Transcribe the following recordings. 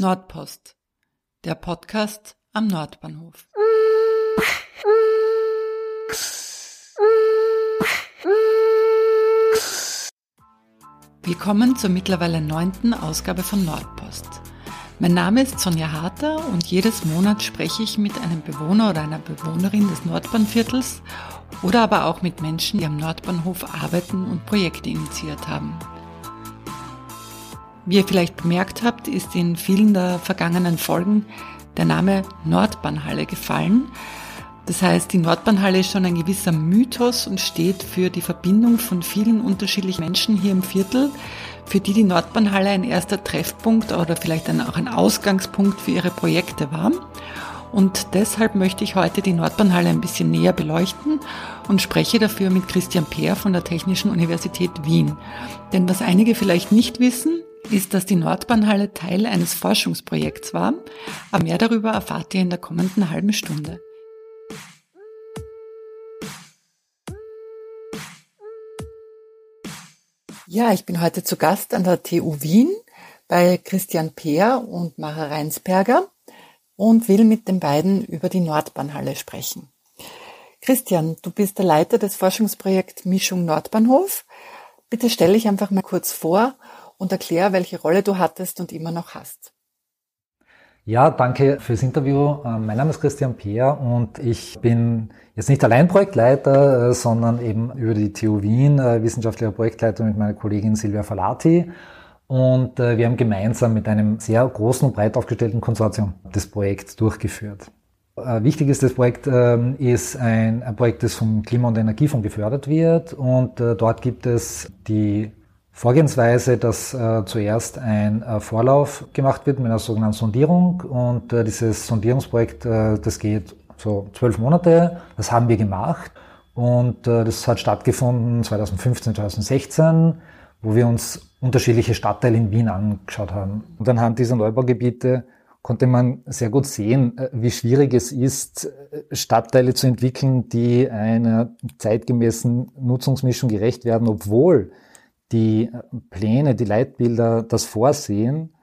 Nordpost, der Podcast am Nordbahnhof. Willkommen zur mittlerweile neunten Ausgabe von Nordpost. Mein Name ist Sonja Harter und jedes Monat spreche ich mit einem Bewohner oder einer Bewohnerin des Nordbahnviertels oder aber auch mit Menschen, die am Nordbahnhof arbeiten und Projekte initiiert haben. Wie ihr vielleicht bemerkt habt, ist in vielen der vergangenen Folgen der Name Nordbahnhalle gefallen. Das heißt, die Nordbahnhalle ist schon ein gewisser Mythos und steht für die Verbindung von vielen unterschiedlichen Menschen hier im Viertel, für die die Nordbahnhalle ein erster Treffpunkt oder vielleicht auch ein Ausgangspunkt für ihre Projekte war. Und deshalb möchte ich heute die Nordbahnhalle ein bisschen näher beleuchten und spreche dafür mit Christian Peer von der Technischen Universität Wien. Denn was einige vielleicht nicht wissen, ist, dass die Nordbahnhalle Teil eines Forschungsprojekts war. Aber mehr darüber erfahrt ihr in der kommenden halben Stunde. Ja, ich bin heute zu Gast an der TU Wien bei Christian Peer und Mara Reinsberger und will mit den beiden über die Nordbahnhalle sprechen. Christian, du bist der Leiter des Forschungsprojekts Mischung Nordbahnhof. Bitte stelle dich einfach mal kurz vor und erklär, welche Rolle du hattest und immer noch hast. Ja, danke fürs Interview. Ähm, mein Name ist Christian Peer und ich bin jetzt nicht allein Projektleiter, äh, sondern eben über die TU Wien äh, wissenschaftlicher Projektleiter mit meiner Kollegin Silvia Falati. Und äh, wir haben gemeinsam mit einem sehr großen und breit aufgestellten Konsortium das Projekt durchgeführt. Wichtig ist, das Projekt ähm, ist ein, Projekt, das vom Klima- und Energiefonds gefördert wird und dort gibt es die Vorgehensweise, dass äh, zuerst ein äh, Vorlauf gemacht wird mit einer sogenannten Sondierung und äh, dieses Sondierungsprojekt, äh, das geht so zwölf Monate. Das haben wir gemacht und äh, das hat stattgefunden 2015, 2016, wo wir uns unterschiedliche Stadtteile in Wien angeschaut haben. Und anhand dieser Neubaugebiete konnte man sehr gut sehen, äh, wie schwierig es ist, Stadtteile zu entwickeln, die einer zeitgemäßen Nutzungsmischung gerecht werden, obwohl die Pläne, die Leitbilder das vorsehen.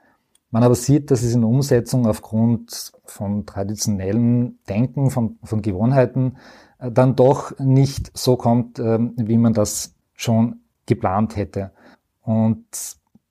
Man aber sieht, dass es in Umsetzung aufgrund von traditionellen Denken, von, von Gewohnheiten äh, dann doch nicht so kommt, ähm, wie man das schon geplant hätte. Und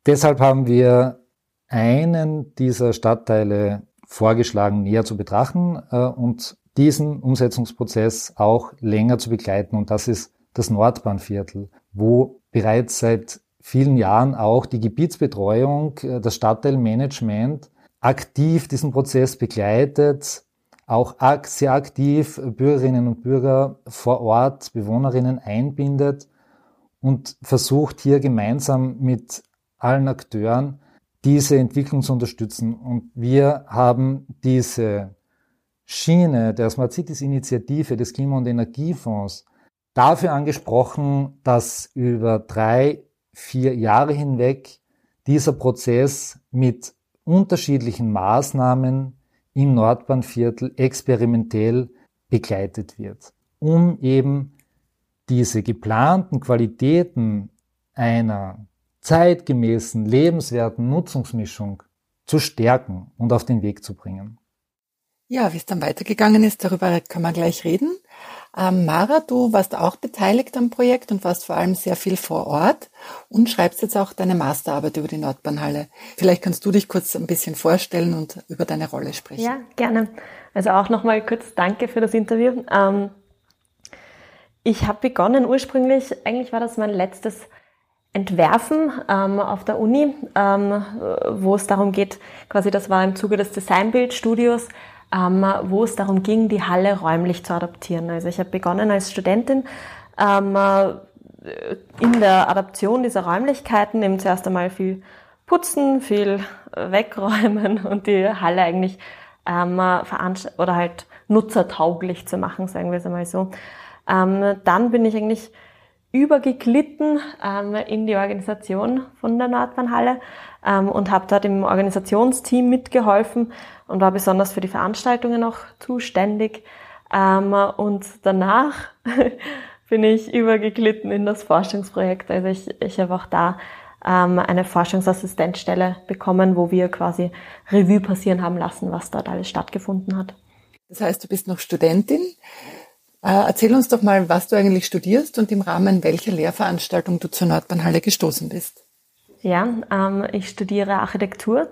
deshalb haben wir einen dieser Stadtteile vorgeschlagen, näher zu betrachten äh, und diesen Umsetzungsprozess auch länger zu begleiten. Und das ist das Nordbahnviertel, wo bereits seit vielen Jahren auch die Gebietsbetreuung, äh, das Stadtteilmanagement aktiv diesen Prozess begleitet, auch sehr aktiv Bürgerinnen und Bürger vor Ort, Bewohnerinnen einbindet und versucht hier gemeinsam mit allen Akteuren diese Entwicklung zu unterstützen. Und wir haben diese Schiene der Smart Cities Initiative des Klima- und Energiefonds dafür angesprochen, dass über drei, vier Jahre hinweg dieser Prozess mit unterschiedlichen Maßnahmen im Nordbahnviertel experimentell begleitet wird, um eben diese geplanten Qualitäten einer zeitgemäßen, lebenswerten Nutzungsmischung zu stärken und auf den Weg zu bringen. Ja, wie es dann weitergegangen ist, darüber kann man gleich reden. Ähm, Mara, du warst auch beteiligt am Projekt und warst vor allem sehr viel vor Ort und schreibst jetzt auch deine Masterarbeit über die Nordbahnhalle. Vielleicht kannst du dich kurz ein bisschen vorstellen und über deine Rolle sprechen. Ja, gerne. Also auch nochmal kurz danke für das Interview. Ähm, ich habe begonnen ursprünglich, eigentlich war das mein letztes Entwerfen ähm, auf der Uni, ähm, wo es darum geht, quasi das war im Zuge des Designbildstudios, ähm, wo es darum ging, die Halle räumlich zu adaptieren. Also ich habe begonnen als Studentin ähm, äh, in der Adaption dieser Räumlichkeiten eben zuerst einmal viel putzen, viel wegräumen und die Halle eigentlich ähm, oder halt nutzertauglich zu machen, sagen wir es einmal so. Ähm, dann bin ich eigentlich übergeglitten ähm, in die Organisation von der Nordbahnhalle ähm, und habe dort im Organisationsteam mitgeholfen und war besonders für die Veranstaltungen auch zuständig. Ähm, und danach bin ich übergeglitten in das Forschungsprojekt. Also ich, ich habe auch da ähm, eine Forschungsassistenzstelle bekommen, wo wir quasi Revue passieren haben lassen, was dort alles stattgefunden hat. Das heißt, du bist noch Studentin. Äh, erzähl uns doch mal, was du eigentlich studierst und im Rahmen welcher Lehrveranstaltung du zur Nordbahnhalle gestoßen bist. Ja, ähm, ich studiere Architektur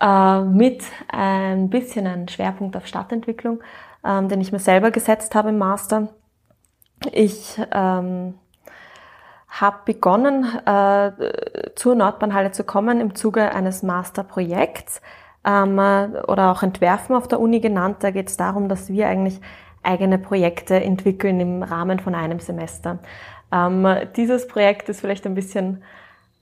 äh, mit ein bisschen einem Schwerpunkt auf Stadtentwicklung, ähm, den ich mir selber gesetzt habe im Master. Ich ähm, habe begonnen, äh, zur Nordbahnhalle zu kommen im Zuge eines Masterprojekts ähm, oder auch Entwerfen auf der Uni genannt. Da geht es darum, dass wir eigentlich eigene Projekte entwickeln im Rahmen von einem Semester. Ähm, dieses Projekt ist vielleicht ein bisschen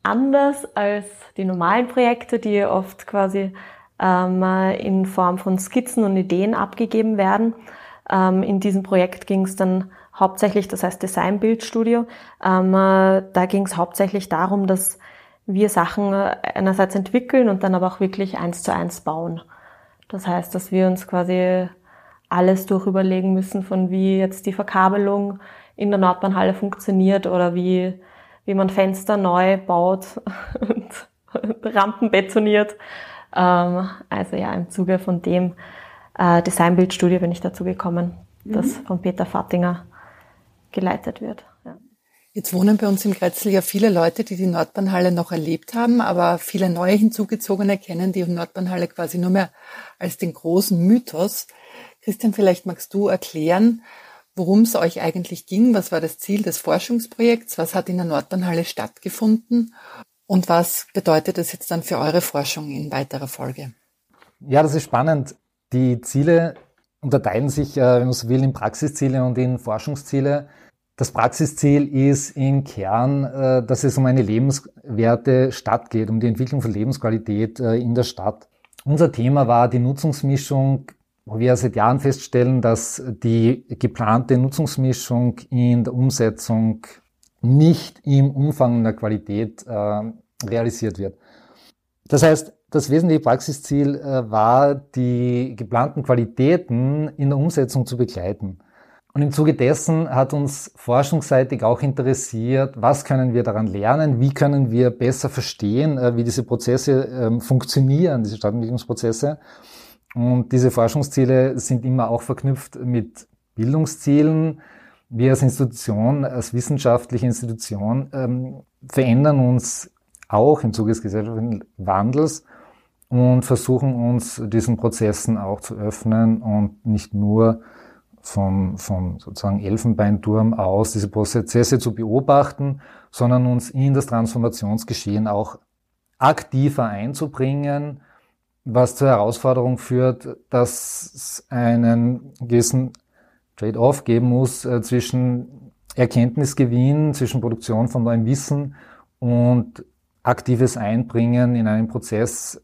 anders als die normalen Projekte, die oft quasi ähm, in Form von Skizzen und Ideen abgegeben werden. Ähm, in diesem Projekt ging es dann hauptsächlich, das heißt Designbildstudio, ähm, da ging es hauptsächlich darum, dass wir Sachen einerseits entwickeln und dann aber auch wirklich eins zu eins bauen. Das heißt, dass wir uns quasi alles durchüberlegen müssen, von wie jetzt die Verkabelung in der Nordbahnhalle funktioniert oder wie, wie man Fenster neu baut und Rampen betoniert. Ähm, also ja, im Zuge von dem äh, Designbildstudio bin ich dazu gekommen, mhm. das von Peter Fattinger geleitet wird. Ja. Jetzt wohnen bei uns im Kretzel ja viele Leute, die die Nordbahnhalle noch erlebt haben, aber viele neue Hinzugezogene kennen die Nordbahnhalle quasi nur mehr als den großen Mythos. Christian, vielleicht magst du erklären, worum es euch eigentlich ging. Was war das Ziel des Forschungsprojekts? Was hat in der Nordbahnhalle stattgefunden? Und was bedeutet das jetzt dann für eure Forschung in weiterer Folge? Ja, das ist spannend. Die Ziele unterteilen sich, äh, wenn man so will, in Praxisziele und in Forschungsziele. Das Praxisziel ist im Kern, äh, dass es um eine lebenswerte Stadt geht, um die Entwicklung von Lebensqualität äh, in der Stadt. Unser Thema war die Nutzungsmischung wo wir seit Jahren feststellen, dass die geplante Nutzungsmischung in der Umsetzung nicht im Umfang und der Qualität äh, realisiert wird. Das heißt, das wesentliche Praxisziel äh, war, die geplanten Qualitäten in der Umsetzung zu begleiten. Und im Zuge dessen hat uns forschungsseitig auch interessiert, was können wir daran lernen, wie können wir besser verstehen, äh, wie diese Prozesse äh, funktionieren, diese Stadtentwicklungsprozesse und diese Forschungsziele sind immer auch verknüpft mit Bildungszielen. Wir als Institution, als wissenschaftliche Institution ähm, verändern uns auch im Zuge des gesellschaftlichen Wandels und versuchen uns diesen Prozessen auch zu öffnen und nicht nur vom, vom sozusagen Elfenbeinturm aus diese Prozesse zu beobachten, sondern uns in das Transformationsgeschehen auch aktiver einzubringen was zur Herausforderung führt, dass es einen gewissen Trade-off geben muss äh, zwischen Erkenntnisgewinn, zwischen Produktion von neuem Wissen und aktives Einbringen in einen Prozess,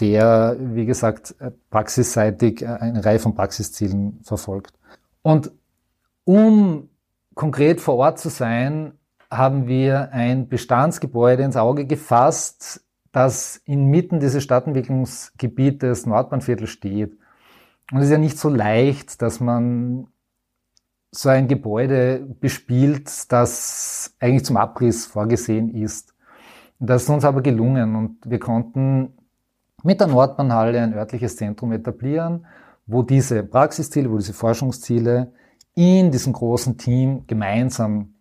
der, wie gesagt, praxisseitig äh, eine Reihe von Praxiszielen verfolgt. Und um konkret vor Ort zu sein, haben wir ein Bestandsgebäude ins Auge gefasst, das inmitten dieses Stadtentwicklungsgebietes Nordbahnviertel steht. Und es ist ja nicht so leicht, dass man so ein Gebäude bespielt, das eigentlich zum Abriss vorgesehen ist. Das ist uns aber gelungen und wir konnten mit der Nordbahnhalle ein örtliches Zentrum etablieren, wo diese Praxisziele, wo diese Forschungsziele in diesem großen Team gemeinsam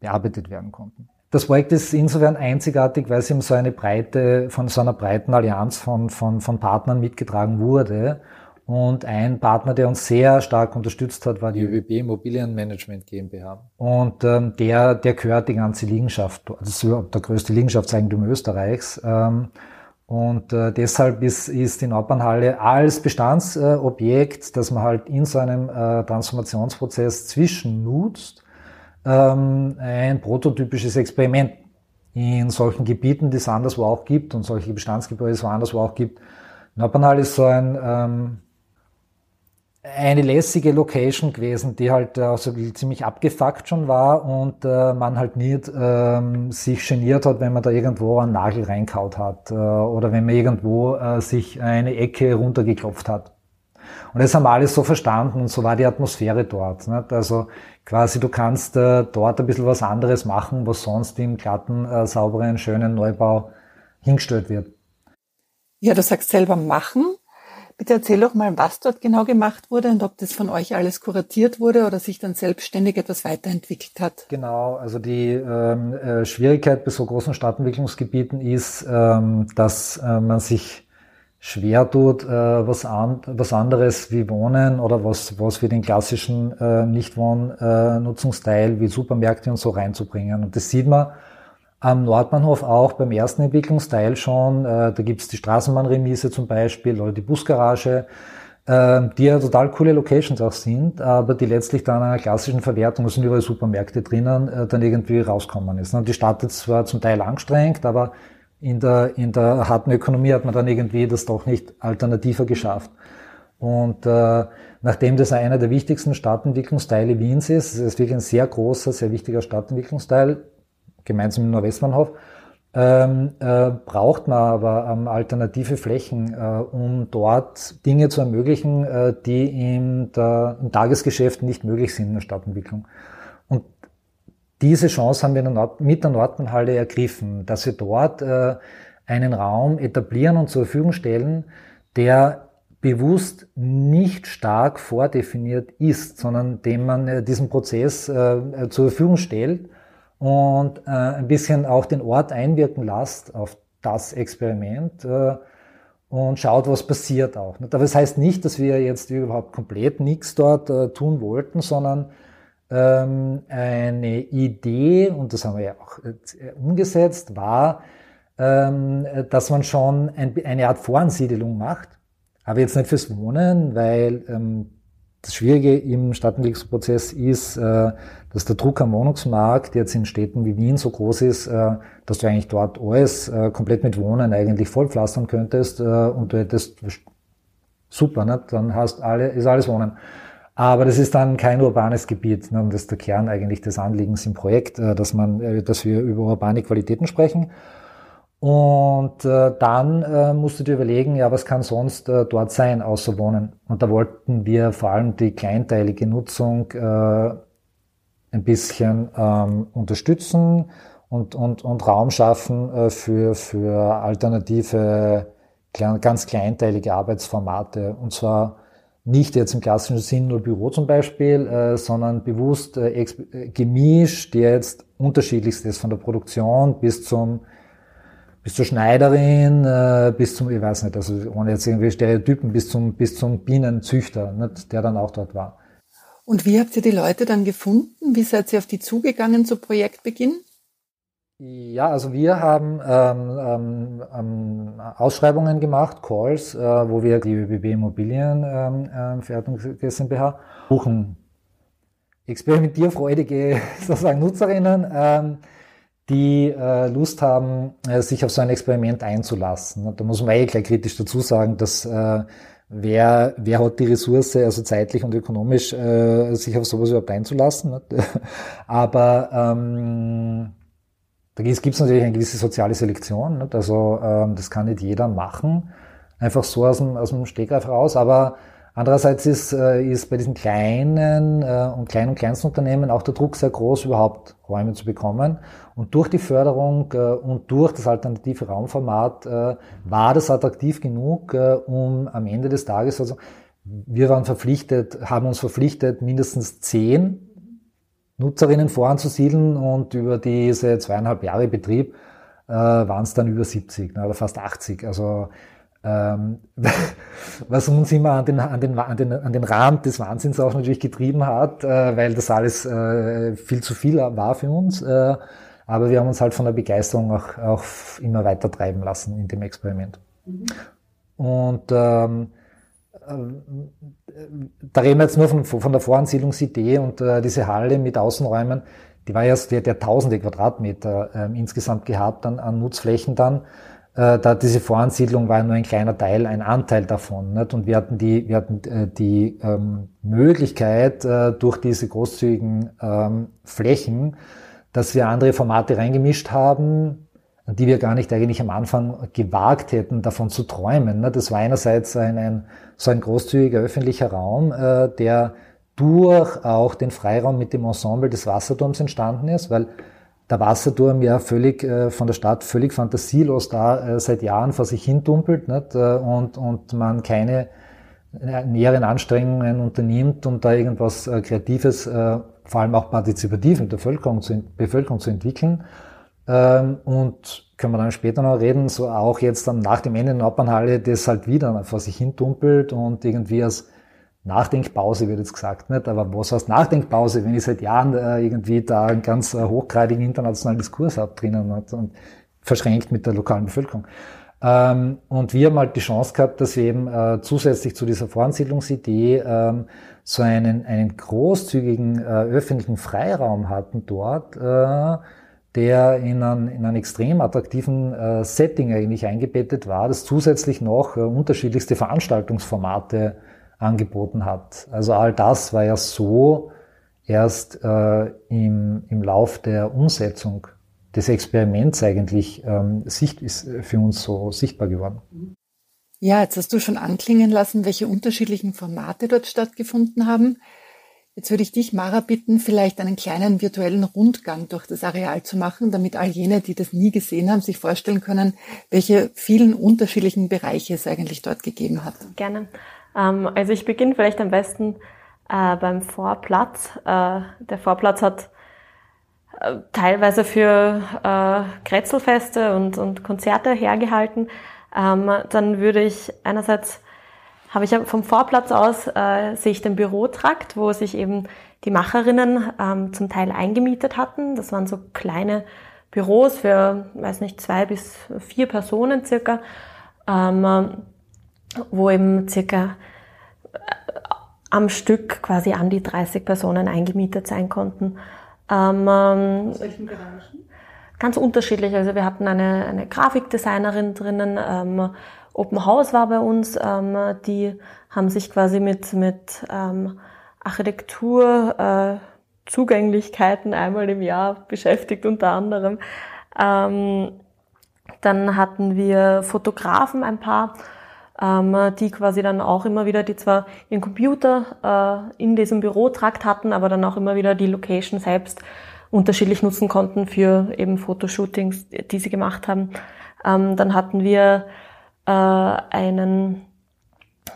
bearbeitet werden konnten. Das Projekt ist insofern einzigartig, weil es eben so eine breite, von so einer breiten Allianz von, von, von Partnern mitgetragen wurde. Und ein Partner, der uns sehr stark unterstützt hat, war die ÖBB Immobilienmanagement GmbH. Und ähm, der, der gehört die ganze Liegenschaft, das ist überhaupt der größte Liegenschaftseigentum Österreichs. Ähm, und äh, deshalb ist, ist die Nordbahnhalle als Bestandsobjekt, äh, das man halt in so einem äh, Transformationsprozess zwischennutzt, ähm, ein prototypisches Experiment in solchen Gebieten, die es anderswo auch gibt und solche Bestandsgebäude, die es anderswo auch gibt. Nordbanal ist so ein, ähm, eine lässige Location gewesen, die halt auch so ziemlich abgefuckt schon war und äh, man halt nicht ähm, sich geniert hat, wenn man da irgendwo einen Nagel reinkaut hat äh, oder wenn man irgendwo äh, sich eine Ecke runtergeklopft hat. Und das haben wir alles so verstanden und so war die Atmosphäre dort. Nicht? Also quasi du kannst äh, dort ein bisschen was anderes machen, was sonst im glatten, äh, sauberen, schönen Neubau hingestellt wird. Ja, du sagst selber machen. Bitte erzähl doch mal, was dort genau gemacht wurde und ob das von euch alles kuratiert wurde oder sich dann selbstständig etwas weiterentwickant hat. Genau, also die ähm, äh, Schwierigkeit bei so großen Stadtentwicklungsgebieten ist, ähm, dass äh, man sich schwer tut, äh, was, an, was anderes wie Wohnen oder was, was für den klassischen äh, Nichtwohnnutzungsteil wie Supermärkte und so reinzubringen. Und das sieht man am Nordbahnhof auch beim ersten Entwicklungsteil schon. Äh, da gibt's die Straßenbahnremise zum Beispiel oder die Busgarage, äh, die ja total coole Locations auch sind, aber die letztlich dann einer klassischen Verwertung, es sind überall Supermärkte drinnen, äh, dann irgendwie rauskommen ist. Und die Stadt ist zwar zum Teil angestrengt, aber in der, in der harten Ökonomie hat man dann irgendwie das doch nicht alternativer geschafft. Und äh, nachdem das einer der wichtigsten Stadtentwicklungsteile Wiens ist, es ist wirklich ein sehr großer, sehr wichtiger Stadtentwicklungsteil, gemeinsam im Nordwestbahnhof, ähm, äh, braucht man aber ähm, alternative Flächen, äh, um dort Dinge zu ermöglichen, äh, die im, der, im Tagesgeschäft nicht möglich sind in der Stadtentwicklung. Und diese Chance haben wir mit der Nordbahnhalle ergriffen, dass wir dort äh, einen Raum etablieren und zur Verfügung stellen, der bewusst nicht stark vordefiniert ist, sondern dem man äh, diesen Prozess äh, zur Verfügung stellt und ein bisschen auch den Ort einwirken lasst auf das Experiment und schaut, was passiert auch. Aber das heißt nicht, dass wir jetzt überhaupt komplett nichts dort tun wollten, sondern eine Idee, und das haben wir ja auch äh, umgesetzt, war, ähm, dass man schon ein, eine Art Voransiedelung macht, aber jetzt nicht fürs Wohnen, weil ähm, das Schwierige im Stadtentwicklungsprozess ist, äh, dass der Druck am Wohnungsmarkt jetzt in Städten wie Wien so groß ist, äh, dass du eigentlich dort alles komplett mit Wohnen eigentlich vollpflastern könntest und du hättest super, ne? dann hast alle, ist alles Wohnen. Aber das ist dann kein urbanes Gebiet. Ne? Und das ist der Kern eigentlich des Anliegens im Projekt, dass man, dass wir über urbane Qualitäten sprechen. Und äh, dann äh, musst du dir überlegen, ja, was kann sonst äh, dort sein, außer Wohnen. Und da wollten wir vor allem die kleinteilige Nutzung äh, ein bisschen ähm, unterstützen und, und, und Raum schaffen äh, für, für alternative, ganz kleinteilige Arbeitsformate. Und zwar nicht jetzt im klassischen Sinn nur Büro zum Beispiel, äh, sondern bewusst äh, äh gemischt, der jetzt unterschiedlichst ist von der Produktion bis zum bis zur Schneiderin, bis zum, ich weiß nicht, also ohne jetzt irgendwie Stereotypen, bis zum, bis zum Bienenzüchter, nicht, der dann auch dort war. Und wie habt ihr die Leute dann gefunden? Wie seid ihr auf die zugegangen zu Projektbeginn? Ja, also wir haben ähm, ähm, ähm, Ausschreibungen gemacht, Calls, äh, wo wir die ÖBB Immobilien ähm, äh, Verwertung GmbH buchen experimentierfreudige sozusagen Nutzerinnen, ähm, die äh, Lust haben, äh, sich auf so ein Experiment einzulassen. Da muss man eh gleich kritisch dazu sagen, dass äh, wer, wer hat die Ressource, also zeitlich und ökonomisch, äh, sich auf sowas überhaupt einzulassen. Aber ähm, da gibt es natürlich eine gewisse soziale Selektion. Nicht? Also ähm, das kann nicht jeder machen, einfach so aus dem, aus dem Stegreif raus. Aber Andererseits ist, äh, ist bei diesen kleinen äh, und kleinen und kleinsten Unternehmen auch der Druck sehr groß, überhaupt Räume zu bekommen. Und durch die Förderung äh, und durch das alternative Raumformat war das attraktiv genug, um am Ende des Tages, also wir waren verpflichtet, haben uns verpflichtet, mindestens zehn Nutzerinnen voranzusiedeln und über diese zweieinhalb Jahre Betrieb waren es dann über 70 ne, oder fast 80. Also ähm, was uns immer an den, an, den, an, den, an den Rand des Wahnsinns auch natürlich getrieben hat, äh, weil das alles äh, viel zu viel war für uns. Äh, aber wir haben uns halt von der Begeisterung auch, auch immer weiter treiben lassen in dem Experiment. Mhm. Und ähm, äh, da reden wir jetzt nur von, von der Voransiedlungsidee und äh, diese Halle mit Außenräumen, die war ja, der, der tausende Quadratmeter äh, insgesamt gehabt an, an Nutzflächen dann. Äh, da diese Voransiedlung war nur ein kleiner Teil, ein Anteil davon. Nicht? Und wir hatten die, wir hatten äh, die ähm, Möglichkeit äh, durch diese großzügigen ähm, Flächen, dass wir andere Formate reingemischt haben, die wir gar nicht eigentlich am Anfang gewagt hätten, davon zu träumen. Ne? Das war einerseits ein, ein so ein großzügiger öffentlicher Raum, äh, der durch auch den Freiraum mit dem Ensemble des Wasserturms entstanden ist, weil der Wasserturm ja völlig äh, von der Stadt völlig fantasielos da äh, seit Jahren vor sich hin dumpelt nicht? Äh, und, und man keine äh, näheren Anstrengungen unternimmt, um da irgendwas Kreatives, vor allem auch partizipativ in der Bevölkerung zu, Bevölkerung zu entwickeln. Ähm, und können wir dann später noch reden, so auch jetzt dann nach dem Ende der Nordbahnhalle, das halt wieder vor sich hin dumpelt und irgendwie als Nachdenkpause wird jetzt gesagt, nicht? Aber was heißt Nachdenkpause, wenn ich seit Jahren äh, irgendwie da einen ganz äh, hochgradigen internationalen Diskurs habe drinnen und, und verschränkt mit der lokalen Bevölkerung. Ähm, und wir haben halt die Chance gehabt, dass wir eben äh, zusätzlich zu dieser Voransiedlungsidee ähm, so einen, einen großzügigen öffentlichen Freiraum hatten dort, der in einen, in einen extrem attraktiven äh, Setting eigentlich eingebettet war, das zusätzlich noch äh, unterschiedlichste Veranstaltungsformate angeboten hat. Also all das war ja so erst äh, im, im Lauf der Umsetzung des Experiments eigentlich ähm, sicht, ist für uns so sichtbar geworden. Ja, jetzt hast du schon anklingen lassen, welche unterschiedlichen Formate dort stattgefunden haben. Jetzt würde ich dich, Mara, bitten, vielleicht einen kleinen virtuellen Rundgang durch das Areal zu machen, damit all jene, die das nie gesehen haben, sich vorstellen können, welche vielen unterschiedlichen Bereiche es eigentlich dort gegeben hat. Gerne. Ähm, also ich beginne vielleicht am besten äh, beim Vorplatz. Äh, der Vorplatz hat äh, teilweise für Kretzelfeste und, und Konzerte hergehalten. Ähm, dann würde ich einerseits habe ich vom Vorplatz aus äh, sehe ich den Bürotrakt, wo sich eben die Macherinnen ähm, zum Teil eingemietet hatten. Das waren so kleine Büros für, weiß nicht, zwei bis vier Personen circa. Ähm, wo eben circa äh, am Stück quasi an die 30 Personen eingemietet sein konnten. Ähm, Aus welchen Bereichen? Ganz unterschiedlich. Also wir hatten eine, eine Grafikdesignerin drinnen, ähm, Open House war bei uns, ähm, die haben sich quasi mit, mit ähm, Architektur, äh, Zugänglichkeiten einmal im Jahr beschäftigt unter anderem. Ähm, dann hatten wir Fotografen ein paar, ähm, die quasi dann auch immer wieder, die zwar ihren Computer äh, in diesem Bürotrakt hatten, aber dann auch immer wieder die Location selbst unterschiedlich nutzen konnten für eben Fotoshootings, die sie gemacht haben. Ähm, dann hatten wir äh, einen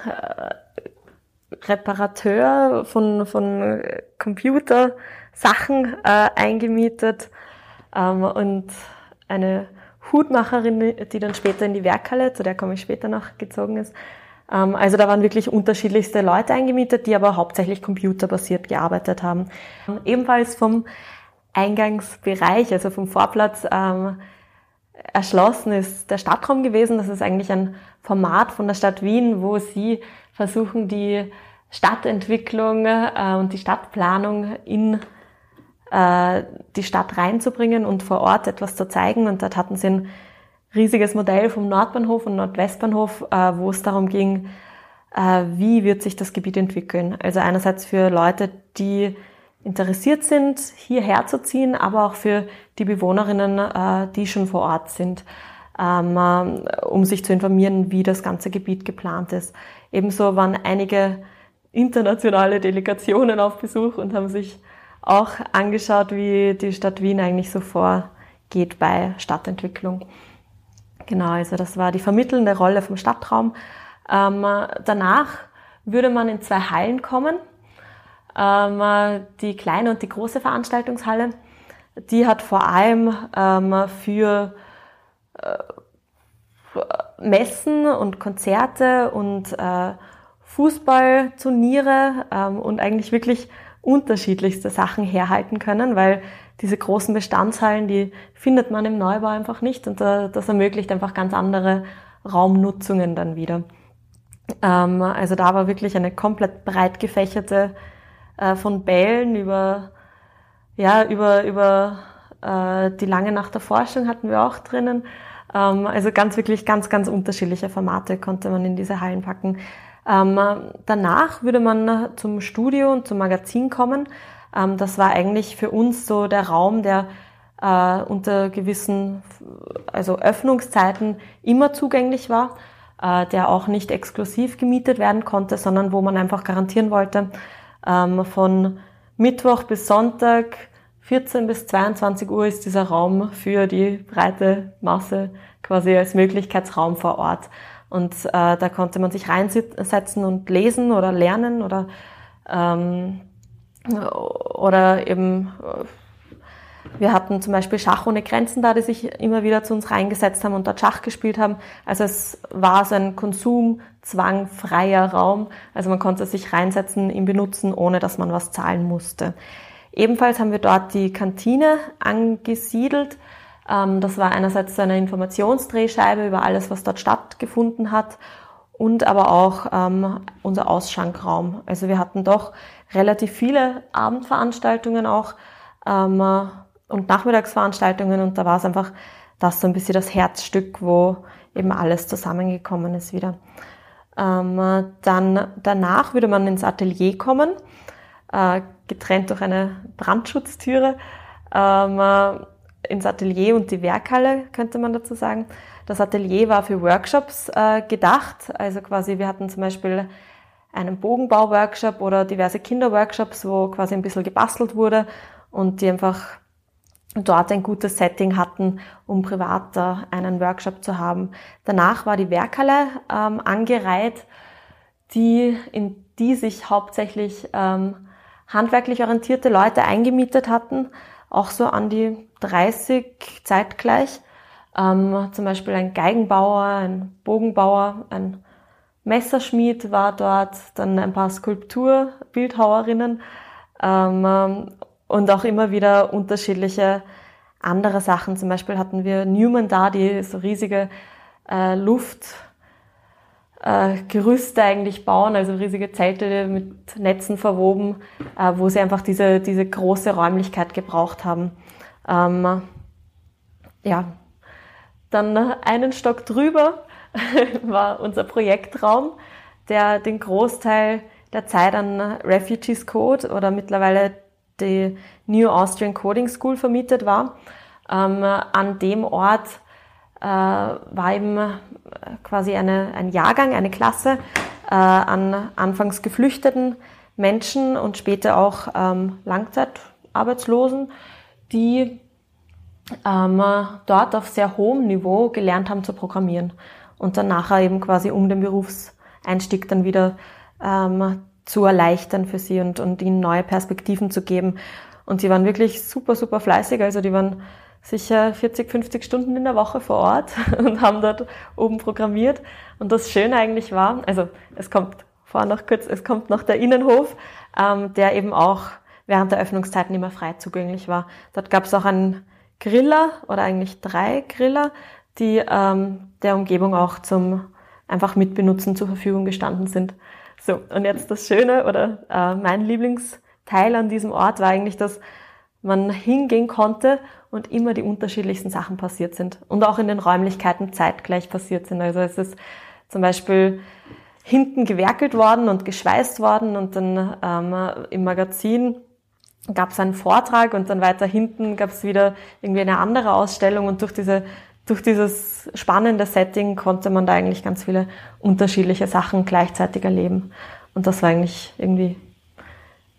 äh, Reparateur von, von Computersachen äh, eingemietet ähm, und eine Hutmacherin, die dann später in die Werkhalle, zu der komme ich später noch, gezogen ist. Ähm, also da waren wirklich unterschiedlichste Leute eingemietet, die aber hauptsächlich computerbasiert gearbeitet haben. Ebenfalls vom Eingangsbereich, also vom Vorplatz, ähm, erschlossen ist der Stadtraum gewesen. Das ist eigentlich ein Format von der Stadt Wien, wo sie versuchen, die Stadtentwicklung äh, und die Stadtplanung in äh, die Stadt reinzubringen und vor Ort etwas zu zeigen. Und dort hatten sie ein riesiges Modell vom Nordbahnhof und Nordwestbahnhof, äh, wo es darum ging, äh, wie wird sich das Gebiet entwickeln. Also einerseits für Leute, die interessiert sind, hierher zu ziehen, aber auch für die Bewohnerinnen, äh, die schon vor Ort sind, ähm, äh, um sich zu informieren, wie das ganze Gebiet geplant ist. Ebenso waren einige internationale Delegationen auf Besuch und haben sich auch angeschaut, wie die Stadt Wien eigentlich so vorgeht bei Stadtentwicklung. Genau, also das war die vermittelnde Rolle vom Stadtraum. Ähm, danach würde man in zwei Hallen kommen. Ähm, die kleine und die große Veranstaltungshalle. Die hat vor allem ähm, für äh, Messen und Konzerte und äh, Fußballturniere ähm, und eigentlich wirklich unterschiedlichste Sachen herhalten können, weil diese großen Bestandshallen, die findet man im Neubau einfach nicht und das ermöglicht einfach ganz andere Raumnutzungen dann wieder. Ähm, also da war wirklich eine komplett breit gefächerte äh, von Bällen über ja über über äh, die lange Nacht der Forschung hatten wir auch drinnen. Ähm, also ganz wirklich ganz ganz unterschiedliche Formate konnte man in diese Hallen packen. Ähm, danach würde man zum Studio und zum Magazin kommen. Ähm, das war eigentlich für uns so der Raum, der äh, unter gewissen also Öffnungszeiten immer zugänglich war, äh, der auch nicht exklusiv gemietet werden konnte, sondern wo man einfach garantieren wollte, ähm, von Mittwoch bis Sonntag 14 bis 22 Uhr ist dieser Raum für die breite Masse quasi als Möglichkeitsraum vor Ort. Und äh, da konnte man sich reinsetzen und lesen oder lernen oder ähm, oder eben äh, wir hatten zum Beispiel Schach ohne Grenzen da, die sich immer wieder zu uns reingesetzt haben und dort Schach gespielt haben. Also es war so ein konsumzwangfreier Raum. Also man konnte sich reinsetzen, ihn benutzen, ohne dass man was zahlen musste. Ebenfalls haben wir dort die Kantine angesiedelt. Ähm, das war einerseits eine Informationsdrehscheibe über alles, was dort stattgefunden hat und aber auch ähm, unser Ausschankraum. Also wir hatten doch relativ viele Abendveranstaltungen auch ähm, und Nachmittagsveranstaltungen und da war es einfach das so ein bisschen das Herzstück, wo eben alles zusammengekommen ist wieder. Ähm, dann danach würde man ins Atelier kommen, äh, getrennt durch eine Brandschutztüre, ähm, ins Atelier und die Werkhalle könnte man dazu sagen. Das Atelier war für Workshops äh, gedacht, also quasi wir hatten zum Beispiel einen Bogenbau-Workshop oder diverse Kinderworkshops, wo quasi ein bisschen gebastelt wurde und die einfach dort ein gutes Setting hatten, um privat einen Workshop zu haben. Danach war die Werkhalle ähm, angereiht, die, in die sich hauptsächlich ähm, handwerklich orientierte Leute eingemietet hatten, auch so an die 30 zeitgleich. Ähm, zum Beispiel ein Geigenbauer, ein Bogenbauer, ein Messerschmied war dort, dann ein paar Skulpturbildhauerinnen ähm, und auch immer wieder unterschiedliche andere Sachen. Zum Beispiel hatten wir Newman da, die so riesige äh, Luftgerüste äh, eigentlich bauen, also riesige Zelte mit Netzen verwoben, äh, wo sie einfach diese, diese große Räumlichkeit gebraucht haben. Ähm, ja, dann einen Stock drüber war unser Projektraum, der den Großteil der Zeit an Refugees Code oder mittlerweile die New Austrian Coding School vermietet war. Ähm, an dem Ort äh, war eben äh, quasi eine, ein Jahrgang, eine Klasse äh, an anfangs geflüchteten Menschen und später auch ähm, Langzeitarbeitslosen, die ähm, dort auf sehr hohem Niveau gelernt haben zu programmieren und dann nachher eben quasi um den Berufseinstieg dann wieder ähm, zu erleichtern für sie und, und ihnen neue Perspektiven zu geben. Und sie waren wirklich super, super fleißig. Also die waren sicher 40, 50 Stunden in der Woche vor Ort und haben dort oben programmiert. Und das Schöne eigentlich war, also es kommt vorher noch kurz, es kommt noch der Innenhof, ähm, der eben auch während der Öffnungszeiten immer frei zugänglich war. Dort gab es auch einen Griller oder eigentlich drei Griller, die ähm, der Umgebung auch zum einfach Mitbenutzen zur Verfügung gestanden sind. So, und jetzt das Schöne oder äh, mein Lieblingsteil an diesem Ort war eigentlich, dass man hingehen konnte und immer die unterschiedlichsten Sachen passiert sind und auch in den Räumlichkeiten zeitgleich passiert sind. Also es ist zum Beispiel hinten gewerkelt worden und geschweißt worden und dann ähm, im Magazin gab es einen Vortrag und dann weiter hinten gab es wieder irgendwie eine andere Ausstellung und durch diese durch dieses spannende Setting konnte man da eigentlich ganz viele unterschiedliche Sachen gleichzeitig erleben. Und das war eigentlich irgendwie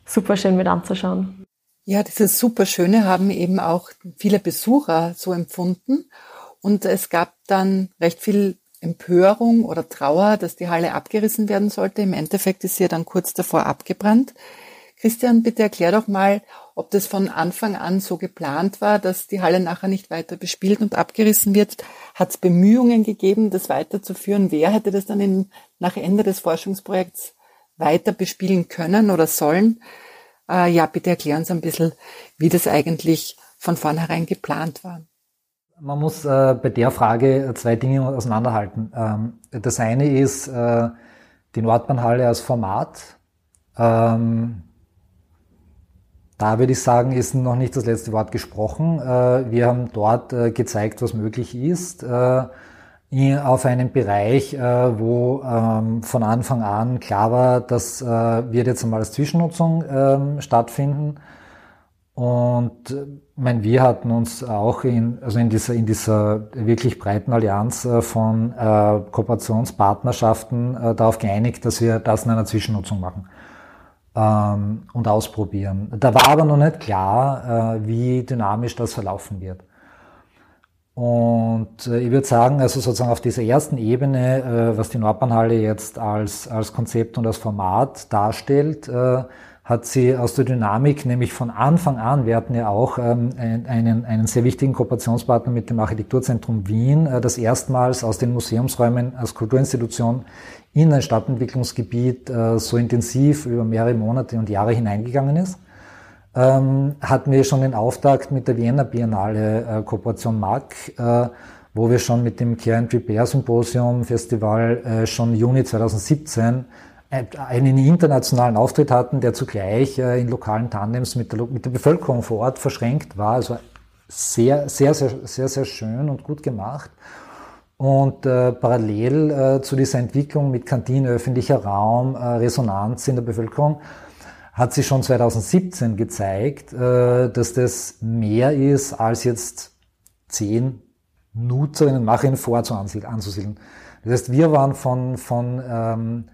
super schön mit anzuschauen. Ja, dieses Superschöne haben eben auch viele Besucher so empfunden. Und es gab dann recht viel Empörung oder Trauer, dass die Halle abgerissen werden sollte. Im Endeffekt ist sie ja dann kurz davor abgebrannt. Christian, bitte erklär doch mal, ob das von Anfang an so geplant war, dass die Halle nachher nicht weiter bespielt und abgerissen wird. Hat es Bemühungen gegeben, das weiterzuführen? Wer hätte das dann in, nach Ende des Forschungsprojekts weiter bespielen können oder sollen? Äh, ja, bitte erklären Sie ein bisschen, wie das eigentlich von vornherein geplant war. Man muss äh, bei der Frage zwei Dinge auseinanderhalten. Ähm, das eine ist äh, die Nordbahnhalle als Format. Ähm, da würde ich sagen, ist noch nicht das letzte Wort gesprochen. Äh, wir haben dort äh, gezeigt, was möglich ist, äh, auf einem Bereich, wo ähm, von Anfang an klar war, das wird jetzt einmal als Zwischennutzung ähm, stattfinden. Und mein, wir hatten uns auch in, also in dieser, in dieser wirklich breiten Allianz von Kooperationspartnerschaften darauf geeinigt, dass wir das in einer Zwischennutzung machen ähm, und ausprobieren. Da war aber noch nicht klar, äh, wie dynamisch das verlaufen wird. Und äh, ich würde sagen, also sozusagen auf dieser ersten Ebene, äh, was die Nordbahnhalle jetzt als, als Konzept und als Format darstellt, äh, hat sie aus der Dynamik, nämlich von Anfang an, wir hatten ja auch ähm, einen, einen sehr wichtigen Kooperationspartner mit dem Architekturzentrum Wien, äh, das erstmals aus den Museumsräumen als Kulturinstitution in ein Stadtentwicklungsgebiet äh, so intensiv über mehrere Monate und Jahre hineingegangen ist. Ähm, hatten wir schon den Auftakt mit der Vienna Biennale äh, Kooperation MAC, äh, wo wir schon mit dem Care and Repair Symposium Festival schon Juni 2017 einen internationalen Auftritt hatten, der zugleich in lokalen Tandems mit der, mit der Bevölkerung vor Ort verschränkt war. Also sehr, sehr, sehr, sehr, sehr schön und gut gemacht. Und äh, parallel äh, zu dieser Entwicklung mit Kantine, öffentlicher Raum, äh, Resonanz in der Bevölkerung, hat sich schon 2017 gezeigt, äh, dass das mehr ist als jetzt zehn Nutzerinnen und Macherinnen vor anzusiedeln. Das heißt, wir waren von, von ähm,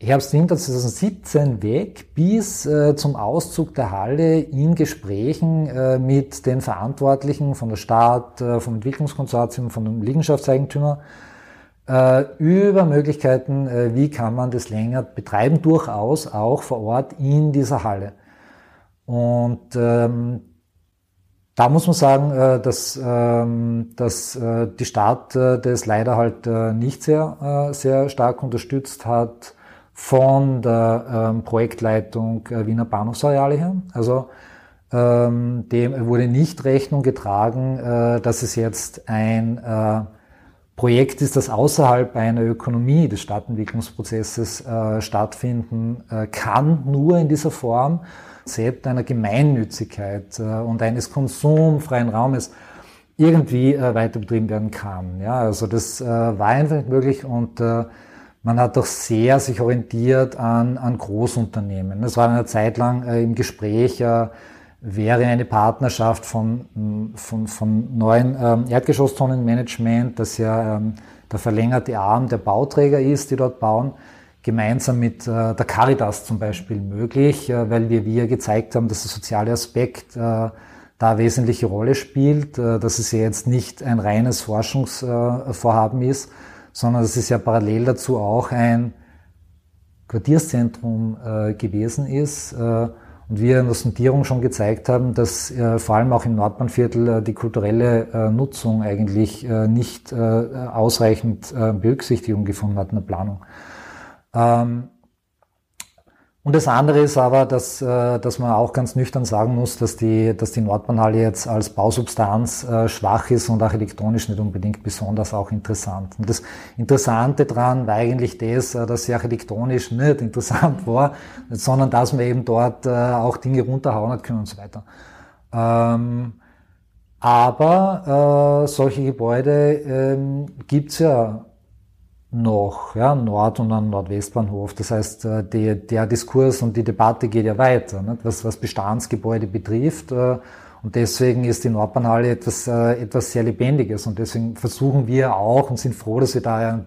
Herbst, Winter 2017 weg bis äh, zum Auszug der Halle in Gesprächen äh, mit den Verantwortlichen von der Stadt, äh, vom Entwicklungskonsortium, von dem Liegenschaftseigentümer äh, über Möglichkeiten, äh, wie kann man das länger betreiben, durchaus auch vor Ort in dieser Halle. Und ähm, da muss man sagen, äh, dass, ähm, dass die Stadt das leider halt nicht sehr, sehr stark unterstützt hat von der ähm, Projektleitung äh, Wiener Bahnhofsareale her. Also ähm, dem wurde nicht Rechnung getragen, äh, dass es jetzt ein äh, Projekt ist, das außerhalb einer Ökonomie des Stadtentwicklungsprozesses äh, stattfinden äh, kann, nur in dieser Form, selbst einer Gemeinnützigkeit äh, und eines konsumfreien Raumes irgendwie weiter betrieben werden kann. Ja, also das war einfach nicht möglich und man hat doch sehr sich orientiert an, an Großunternehmen. Das war eine Zeit lang äh, im Gespräch, äh, wäre eine Partnerschaft von, von, von neuen ähm, Erdgeschosszonenmanagement, das ja ähm, der verlängerte Arm der Bauträger ist, die dort bauen, gemeinsam mit äh, der Caritas zum Beispiel möglich, äh, weil wir, wir gezeigt haben, dass der soziale Aspekt äh, da wesentliche Rolle spielt, äh, dass es ja jetzt nicht ein reines Forschungsvorhaben ist, sondern es ist ja parallel dazu auch ein Quartierszentrum äh, gewesen ist. Äh, und wir in der Sondierung schon gezeigt haben, dass äh, vor allem auch im Nordbahnviertel äh, die kulturelle äh, Nutzung eigentlich äh, nicht ausreichend Berücksichtigung gefunden hat in der Planung. Ähm, und das andere ist aber, dass, äh, dass man auch ganz nüchtern sagen muss, dass die, dass die Nordbahnhalle jetzt als Bausubstanz äh, schwach ist und architektonisch nicht unbedingt besonders auch interessant. Und das Interessante daran war eigentlich das, äh, dass sie architektonisch nicht interessant war, sondern dass man eben dort auch Dinge runterhauen hat können und so weiter. Ähm, aber solche Gebäude ähm, gibt's ja noch, ja, Nord- und am Nordwestbahnhof. Das heißt, äh, der, der Diskurs und die Debatte geht ja weiter, nicht? Was, was Bestandsgebäude betrifft. Äh, und deswegen ist die Nordbahnhalle etwas, äh, etwas sehr Lebendiges. Und deswegen versuchen wir auch und sind froh, dass wir da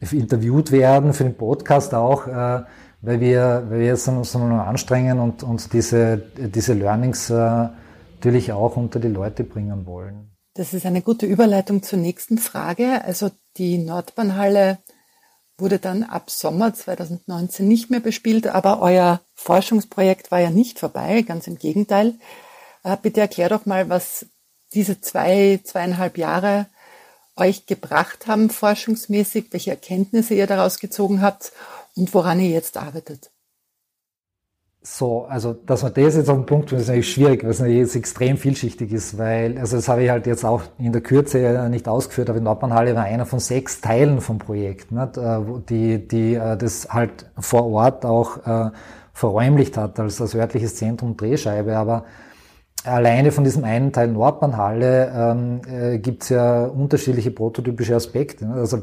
interviewt werden für den Podcast auch, weil wir, weil wir uns noch anstrengen und, und diese, diese Learnings natürlich auch unter die Leute bringen wollen. Das ist eine gute Überleitung zur nächsten Frage. Also die Nordbahnhalle wurde dann ab Sommer 2019 nicht mehr bespielt, aber euer Forschungsprojekt war ja nicht vorbei, ganz im Gegenteil. Äh, bitte erklär doch mal, was diese zwei, zweieinhalb Jahre euch gebracht haben forschungsmäßig, welche Erkenntnisse ihr daraus gezogen habt und woran ihr jetzt arbeitet. So, also dass man das jetzt auf den Punkt bringt, ist natürlich schwierig, weil es natürlich extrem vielschichtig ist, weil, also das habe ich halt jetzt auch in der Kürze nicht ausgeführt, aber die Nordbahnhalle war einer von sechs Teilen vom Projekt, nicht, äh, die, die äh, das halt vor Ort auch äh, verräumlicht hat als, als örtliches Zentrum Drehscheibe, aber alleine von diesem einen Teil Nordbahnhalle ähm, äh, gibt es ja unterschiedliche prototypische Aspekte. Also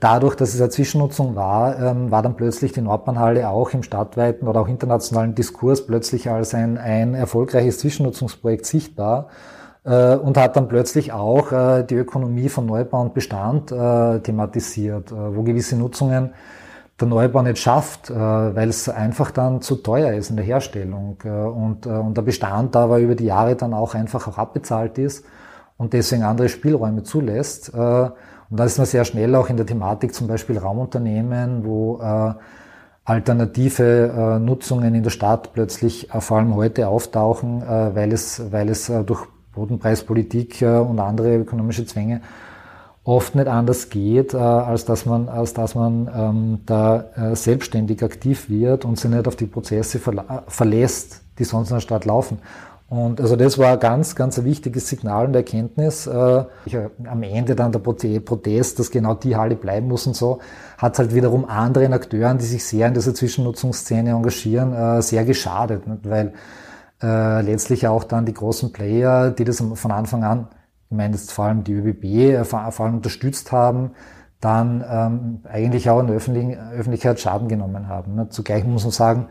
dadurch, dass es eine Zwischennutzung war, ähm, war dann plötzlich die Nordbahnhalle auch im stadtweiten oder auch internationalen Diskurs plötzlich als ein, ein erfolgreiches Zwischennutzungsprojekt sichtbar äh, und hat dann plötzlich auch äh, die Ökonomie von Neubau und Bestand äh, thematisiert, wo gewisse Nutzungen der Neubau nicht schafft, weil es einfach dann zu teuer ist in der Herstellung und, der Bestand aber über die Jahre dann auch einfach auch abbezahlt ist und deswegen andere Spielräume zulässt. Und da ist man sehr schnell auch in der Thematik zum Beispiel Raumunternehmen, wo äh, alternative äh, Nutzungen in der Stadt plötzlich äh, vor allem heute auftauchen, äh, weil es, weil es äh, durch Bodenpreispolitik äh, und andere ökonomische Zwänge oft nicht anders geht, äh, als dass man, als dass man ähm, da äh, selbstständig aktiv wird und sich nicht auf die Prozesse verlässt, die sonst in der Stadt laufen. Und also das war ein ganz, ganz ein wichtiges Signal und Erkenntnis. Äh, ich, am Ende dann der Protest, dass genau die Halle bleiben muss und so, hat halt wiederum anderen Akteuren, die sich sehr in dieser Zwischennutzungsszene engagieren, äh, sehr geschadet, weil äh, letztlich auch dann die großen Player, die das von Anfang an, ich meine jetzt vor allem die ÖBB, äh, vor, allem unterstützt haben, dann ähm, eigentlich auch in der Öffentlichkeit Schaden genommen haben. Zugleich muss man sagen,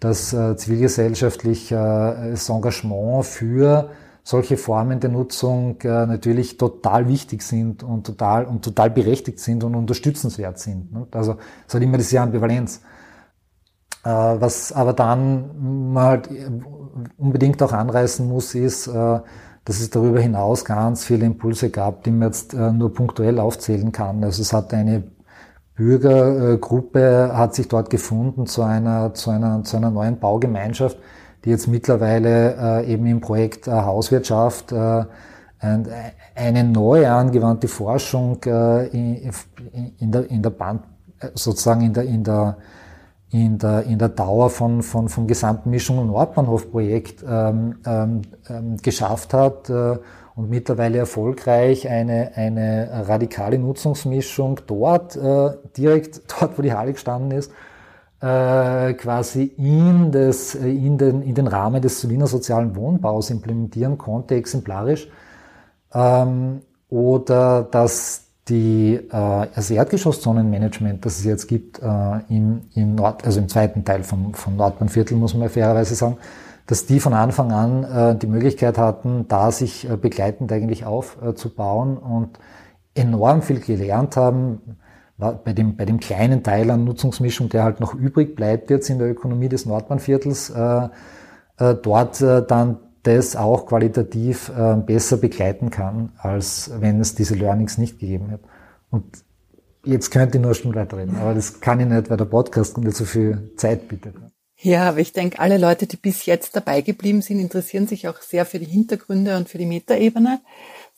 dass äh, zivilgesellschaftliches Engagement für solche Formen der Nutzung äh, natürlich total wichtig sind und total und total berechtigt sind und unterstützenswert sind. Ne? Also es hat immer diese Ambivalenz. Äh, was aber dann man halt unbedingt auch anreißen muss, ist, äh, dass es darüber hinaus ganz viele Impulse gab, die man jetzt äh, nur punktuell aufzählen kann. Also es hat eine Bürgergruppe hat sich dort gefunden zu einer, zu einer, zu einer neuen Baugemeinschaft, die jetzt mittlerweile äh, eben im Projekt äh, Hauswirtschaft äh, eine neue angewandte Forschung in, in, der, in der Band, sozusagen in der, in der, in der, in der Dauer von, von, vom gesamten Mischung- und Nordbahnhof-Projekt ähm, ähm, ähm geschafft hat. Äh, und mittlerweile erfolgreich eine, eine radikale Nutzungsmischung dort, äh, direkt dort, wo die Halle gestanden ist, äh, quasi in, das, in, den, in den Rahmen des Wiener sozialen Wohnbaus implementieren konnte, exemplarisch. Ähm, oder dass die, äh, das Erdgeschosszonenmanagement, das es jetzt gibt, äh, im, im Nord, also im zweiten Teil vom, vom Nordbahnviertel, muss man fairerweise sagen, dass die von Anfang an äh, die Möglichkeit hatten, da sich äh, begleitend eigentlich aufzubauen und enorm viel gelernt haben. Bei dem, bei dem kleinen Teil an Nutzungsmischung, der halt noch übrig bleibt jetzt in der Ökonomie des Nordbahnviertels, äh, äh, dort äh, dann das auch qualitativ äh, besser begleiten kann, als wenn es diese Learnings nicht gegeben hätte. Und jetzt könnte ich nur Stunde weiterreden, aber das kann ich nicht, weil der Podcast nicht so viel Zeit bietet. Ja, aber ich denke, alle Leute, die bis jetzt dabei geblieben sind, interessieren sich auch sehr für die Hintergründe und für die Metaebene.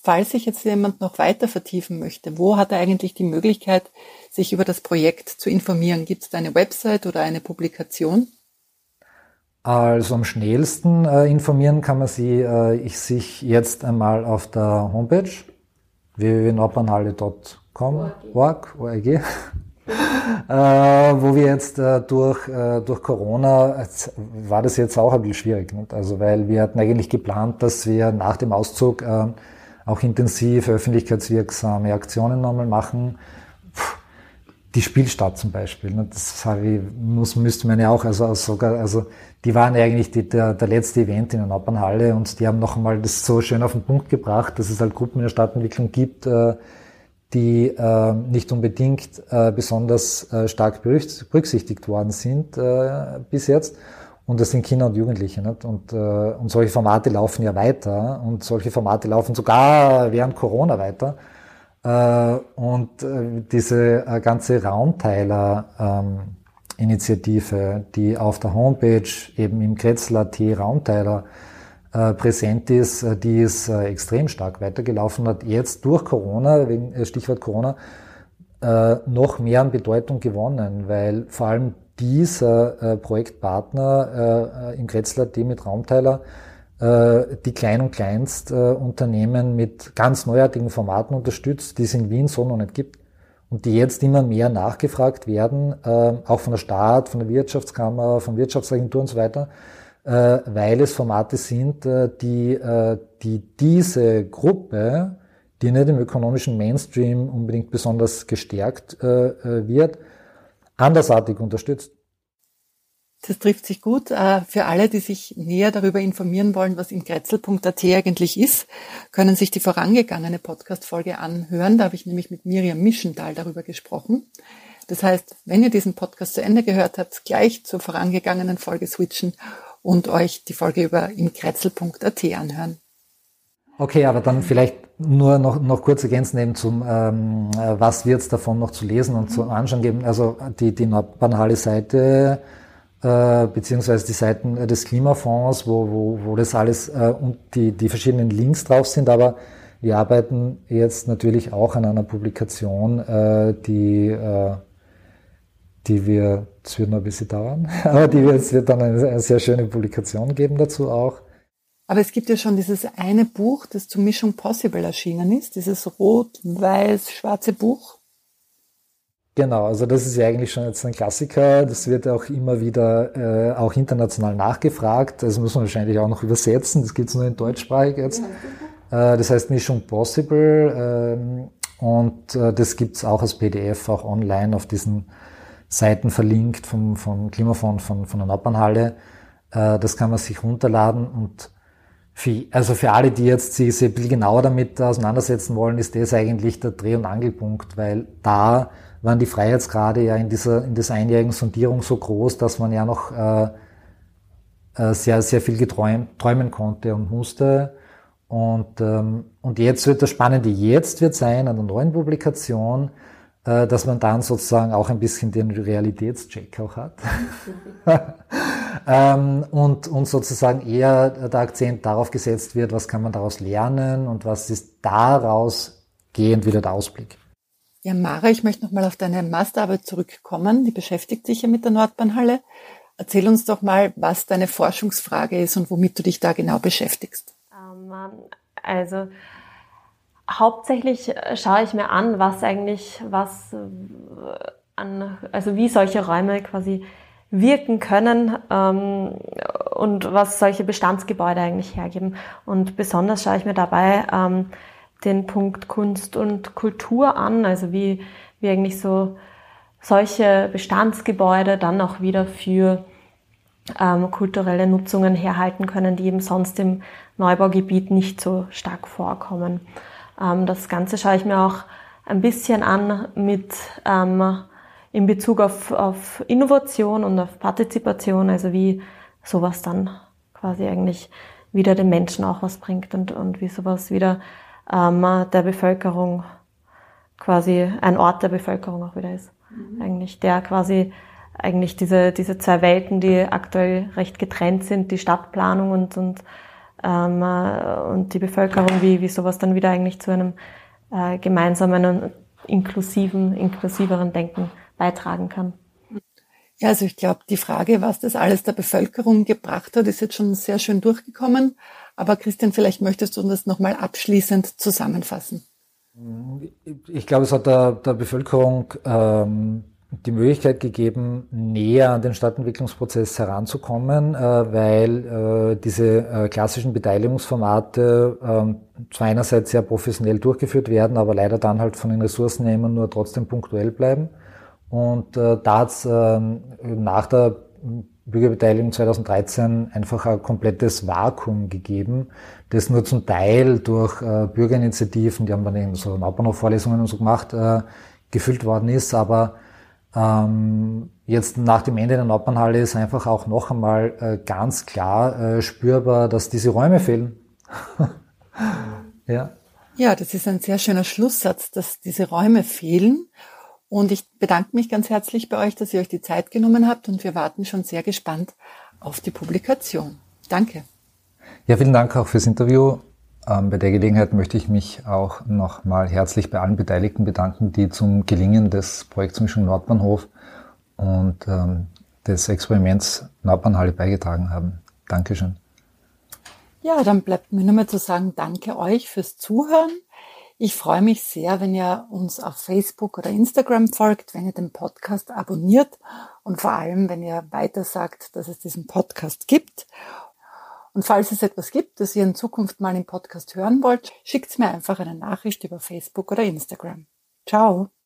Falls sich jetzt jemand noch weiter vertiefen möchte, wo hat er eigentlich die Möglichkeit, sich über das Projekt zu informieren? Gibt es da eine Website oder eine Publikation? Also am schnellsten äh, informieren kann man sie, äh, ich sich jetzt einmal auf der Homepage www.nordbahnhalle.com org, org äh, wo wir jetzt äh, durch, äh, durch Corona, war das jetzt auch ein bisschen schwierig. Nicht? Also weil wir hatten eigentlich geplant, dass wir nach dem Auszug äh, auch intensiv öffentlichkeitswirksame Aktionen nochmal machen. Puh, die Spielstadt zum Beispiel, ne? das ich, muss, müsste man ja auch, also sogar, also die waren eigentlich die, der, der letzte Event in der Nordbahnhalle und die haben noch einmal das so schön auf den Punkt gebracht, dass es halt Gruppen in der Stadtentwicklung gibt, äh, die äh, nicht unbedingt äh, besonders äh, stark berücksichtigt worden sind äh, bis jetzt. Und das sind Kinder und Jugendliche. Nicht? Und, äh, und solche Formate laufen ja weiter. Und solche Formate laufen sogar während Corona weiter. Äh, und äh, diese äh, ganze Raumteiler-Initiative, ähm, die auf der Homepage eben im Kretzler T Raumteiler präsent ist, äh, die ist äh, extrem stark weitergelaufen hat, jetzt durch Corona, wegen äh, Stichwort Corona, äh, noch mehr an Bedeutung gewonnen, weil vor allem dieser äh, Projektpartner im Kretzler die mit Raumteiler die Klein- und Kleinstunternehmen mit ganz neuartigen Formaten unterstützt, die es in Wien so noch nicht gibt und die jetzt immer mehr nachgefragt werden, auch von der Staat, von der Wirtschaftskammer, von Wirtschaftsagenturen und so weiter, äh, weil es Formate sind, äh, die, äh, die diese Gruppe die nicht im ökonomischen Mainstream unbedingt besonders gestärkt äh, äh wird, andersartig unterstützt. Das trifft sich gut. Äh, für alle, die sich näher darüber informieren wollen, was in Grätzl.at eigentlich ist, können sich die vorangegangene Podcast-Folge anhören. Da habe ich nämlich mit Miriam Mischendahl darüber gesprochen. Das heißt, wenn ihr diesen Podcast zu Ende gehört habt, gleich zur vorangegangenen Folge switchen und euch die Folge über imkretzel.at anhören. Okay, aber dann vielleicht nur noch, noch kurz ergänzen eben zum, ähm, was wird es davon noch zu lesen und zu anschauen geben. Also die, die Nordbahnhalle Seite äh, beziehungsweise die Seiten des Klimafonds, wo, wo, wo das alles äh, und die, die verschiedenen Links drauf sind, aber wir arbeiten jetzt natürlich auch an einer Publikation, äh, die, äh, die wir, es wird noch ein bisschen dauern, aber die wird, es wird dann eine, eine sehr schöne Publikation geben dazu auch. Aber es gibt ja schon dieses eine Buch, das zu Mission Possible erschienen ist, dieses rot-weiß-schwarze Buch. Genau, also das ist ja eigentlich schon jetzt ein Klassiker. Das wird auch immer wieder äh, auch international nachgefragt. Das muss man wahrscheinlich auch noch übersetzen. Das gibt es nur in deutschsprachig jetzt. Äh, das heißt Mission Possible. Ähm, und äh, das gibt's auch als PDF, auch online auf diesen Seiten verlinkt vom, vom Klimafonds von, von der Nordbahnhalle. Äh, das kann man sich runterladen und für, also für alle, die jetzt sich ein bisschen genauer damit auseinandersetzen wollen, ist das eigentlich der Dreh- und Angelpunkt, weil da waren die Freiheitsgrade ja in dieser, in dieser einjährigen Sondierung so groß, dass man ja noch äh, äh, sehr, sehr viel geträumt, träumen konnte und musste. Und, ähm, und jetzt wird das Spannende jetzt wird sein an der neuen Publikation, dass man dann sozusagen auch ein bisschen den Realitätscheck auch hat. ähm, und, und sozusagen eher der Akzent darauf gesetzt wird, was kann man daraus lernen und was ist daraus gehend wieder der Ausblick. Ja, Mara, ich möchte nochmal auf deine Masterarbeit zurückkommen. Die beschäftigt sich ja mit der Nordbahnhalle. Erzähl uns doch mal, was deine Forschungsfrage ist und womit du dich da genau beschäftigst. Ähm, also hauptsächlich schaue ich mir an, was eigentlich, was äh, an, also wie solche Räume quasi wirken können ähm, und was solche Bestandsgebäude eigentlich hergeben. Und besonders schaue ich mir dabei ähm, den Punkt Kunst und Kultur an, also wie, wie eigentlich so solche Bestandsgebäude dann auch wieder für ähm, kulturelle Nutzungen herhalten können, die eben sonst im Neubaugebiet nicht so stark vorkommen. Ähm, das Ganze schaue ich mir auch ein bisschen an mit ähm, in Bezug auf, auf Innovation und auf Partizipation, also wie sowas dann quasi eigentlich wieder den Menschen auch was bringt und, und wie sowas wieder ähm, der Bevölkerung quasi ein Ort der Bevölkerung auch wieder ist. Mhm. Eigentlich, der quasi eigentlich diese, diese zwei Welten, die aktuell recht getrennt sind, die Stadtplanung und, und, ähm, äh, und die Bevölkerung, wie, wie sowas dann wieder eigentlich zu einem äh, gemeinsamen und inklusiven, inklusiveren Denken beitragen kann. Ja, also ich glaube, die Frage, was das alles der Bevölkerung gebracht hat, ist jetzt schon sehr schön durchgekommen. Aber Christian, vielleicht möchtest du das nochmal abschließend zusammenfassen. Ich glaube, es hat der, der Bevölkerung ähm, die Möglichkeit gegeben, näher an den Stadtentwicklungsprozess heranzukommen, äh, weil äh, diese äh, klassischen Beteiligungsformate äh, zwar einerseits sehr professionell durchgeführt werden, aber leider dann halt von den Ressourcennehmern nur trotzdem punktuell bleiben. Und da hat es äh, nach der Bürgerbeteiligung 2013 einfach ein komplettes Vakuum gegeben, das nur zum Teil durch Bürgerinitiativen, die haben dann in so Hauptbahnhof-Vorlesungen und so gemacht, gefüllt worden ist. Aber ähm, jetzt nach dem Ende der Nordbahnhalle ist einfach auch noch einmal äh, ganz klar äh, spürbar, dass diese Räume fehlen. ja. Ja, das ist ein sehr schöner Schlusssatz, dass diese Räume fehlen. Und ich bedanke mich ganz herzlich bei euch, dass ihr euch die Zeit genommen habt und wir warten schon sehr gespannt auf die Publikation. Danke. Ja, vielen Dank auch fürs Interview. Ähm, bei der Gelegenheit möchte ich mich auch nochmal herzlich bei allen Beteiligten bedanken, die zum Gelingen des Projekts Mischung Nordbahnhof und ähm, des Experiments Nordbahnhalle beigetragen haben. Dankeschön. Ja, dann bleibt mir nur mehr zu sagen, danke euch fürs Zuhören. Ich freue mich sehr, wenn ihr uns auf Facebook oder Instagram folgt, wenn ihr den Podcast abonniert und vor allem, wenn ihr weiter sagt, dass es diesen Podcast gibt. Und falls es etwas gibt, das ihr in Zukunft mal im Podcast hören wollt, schickt mir einfach eine Nachricht über Facebook oder Instagram. Ciao!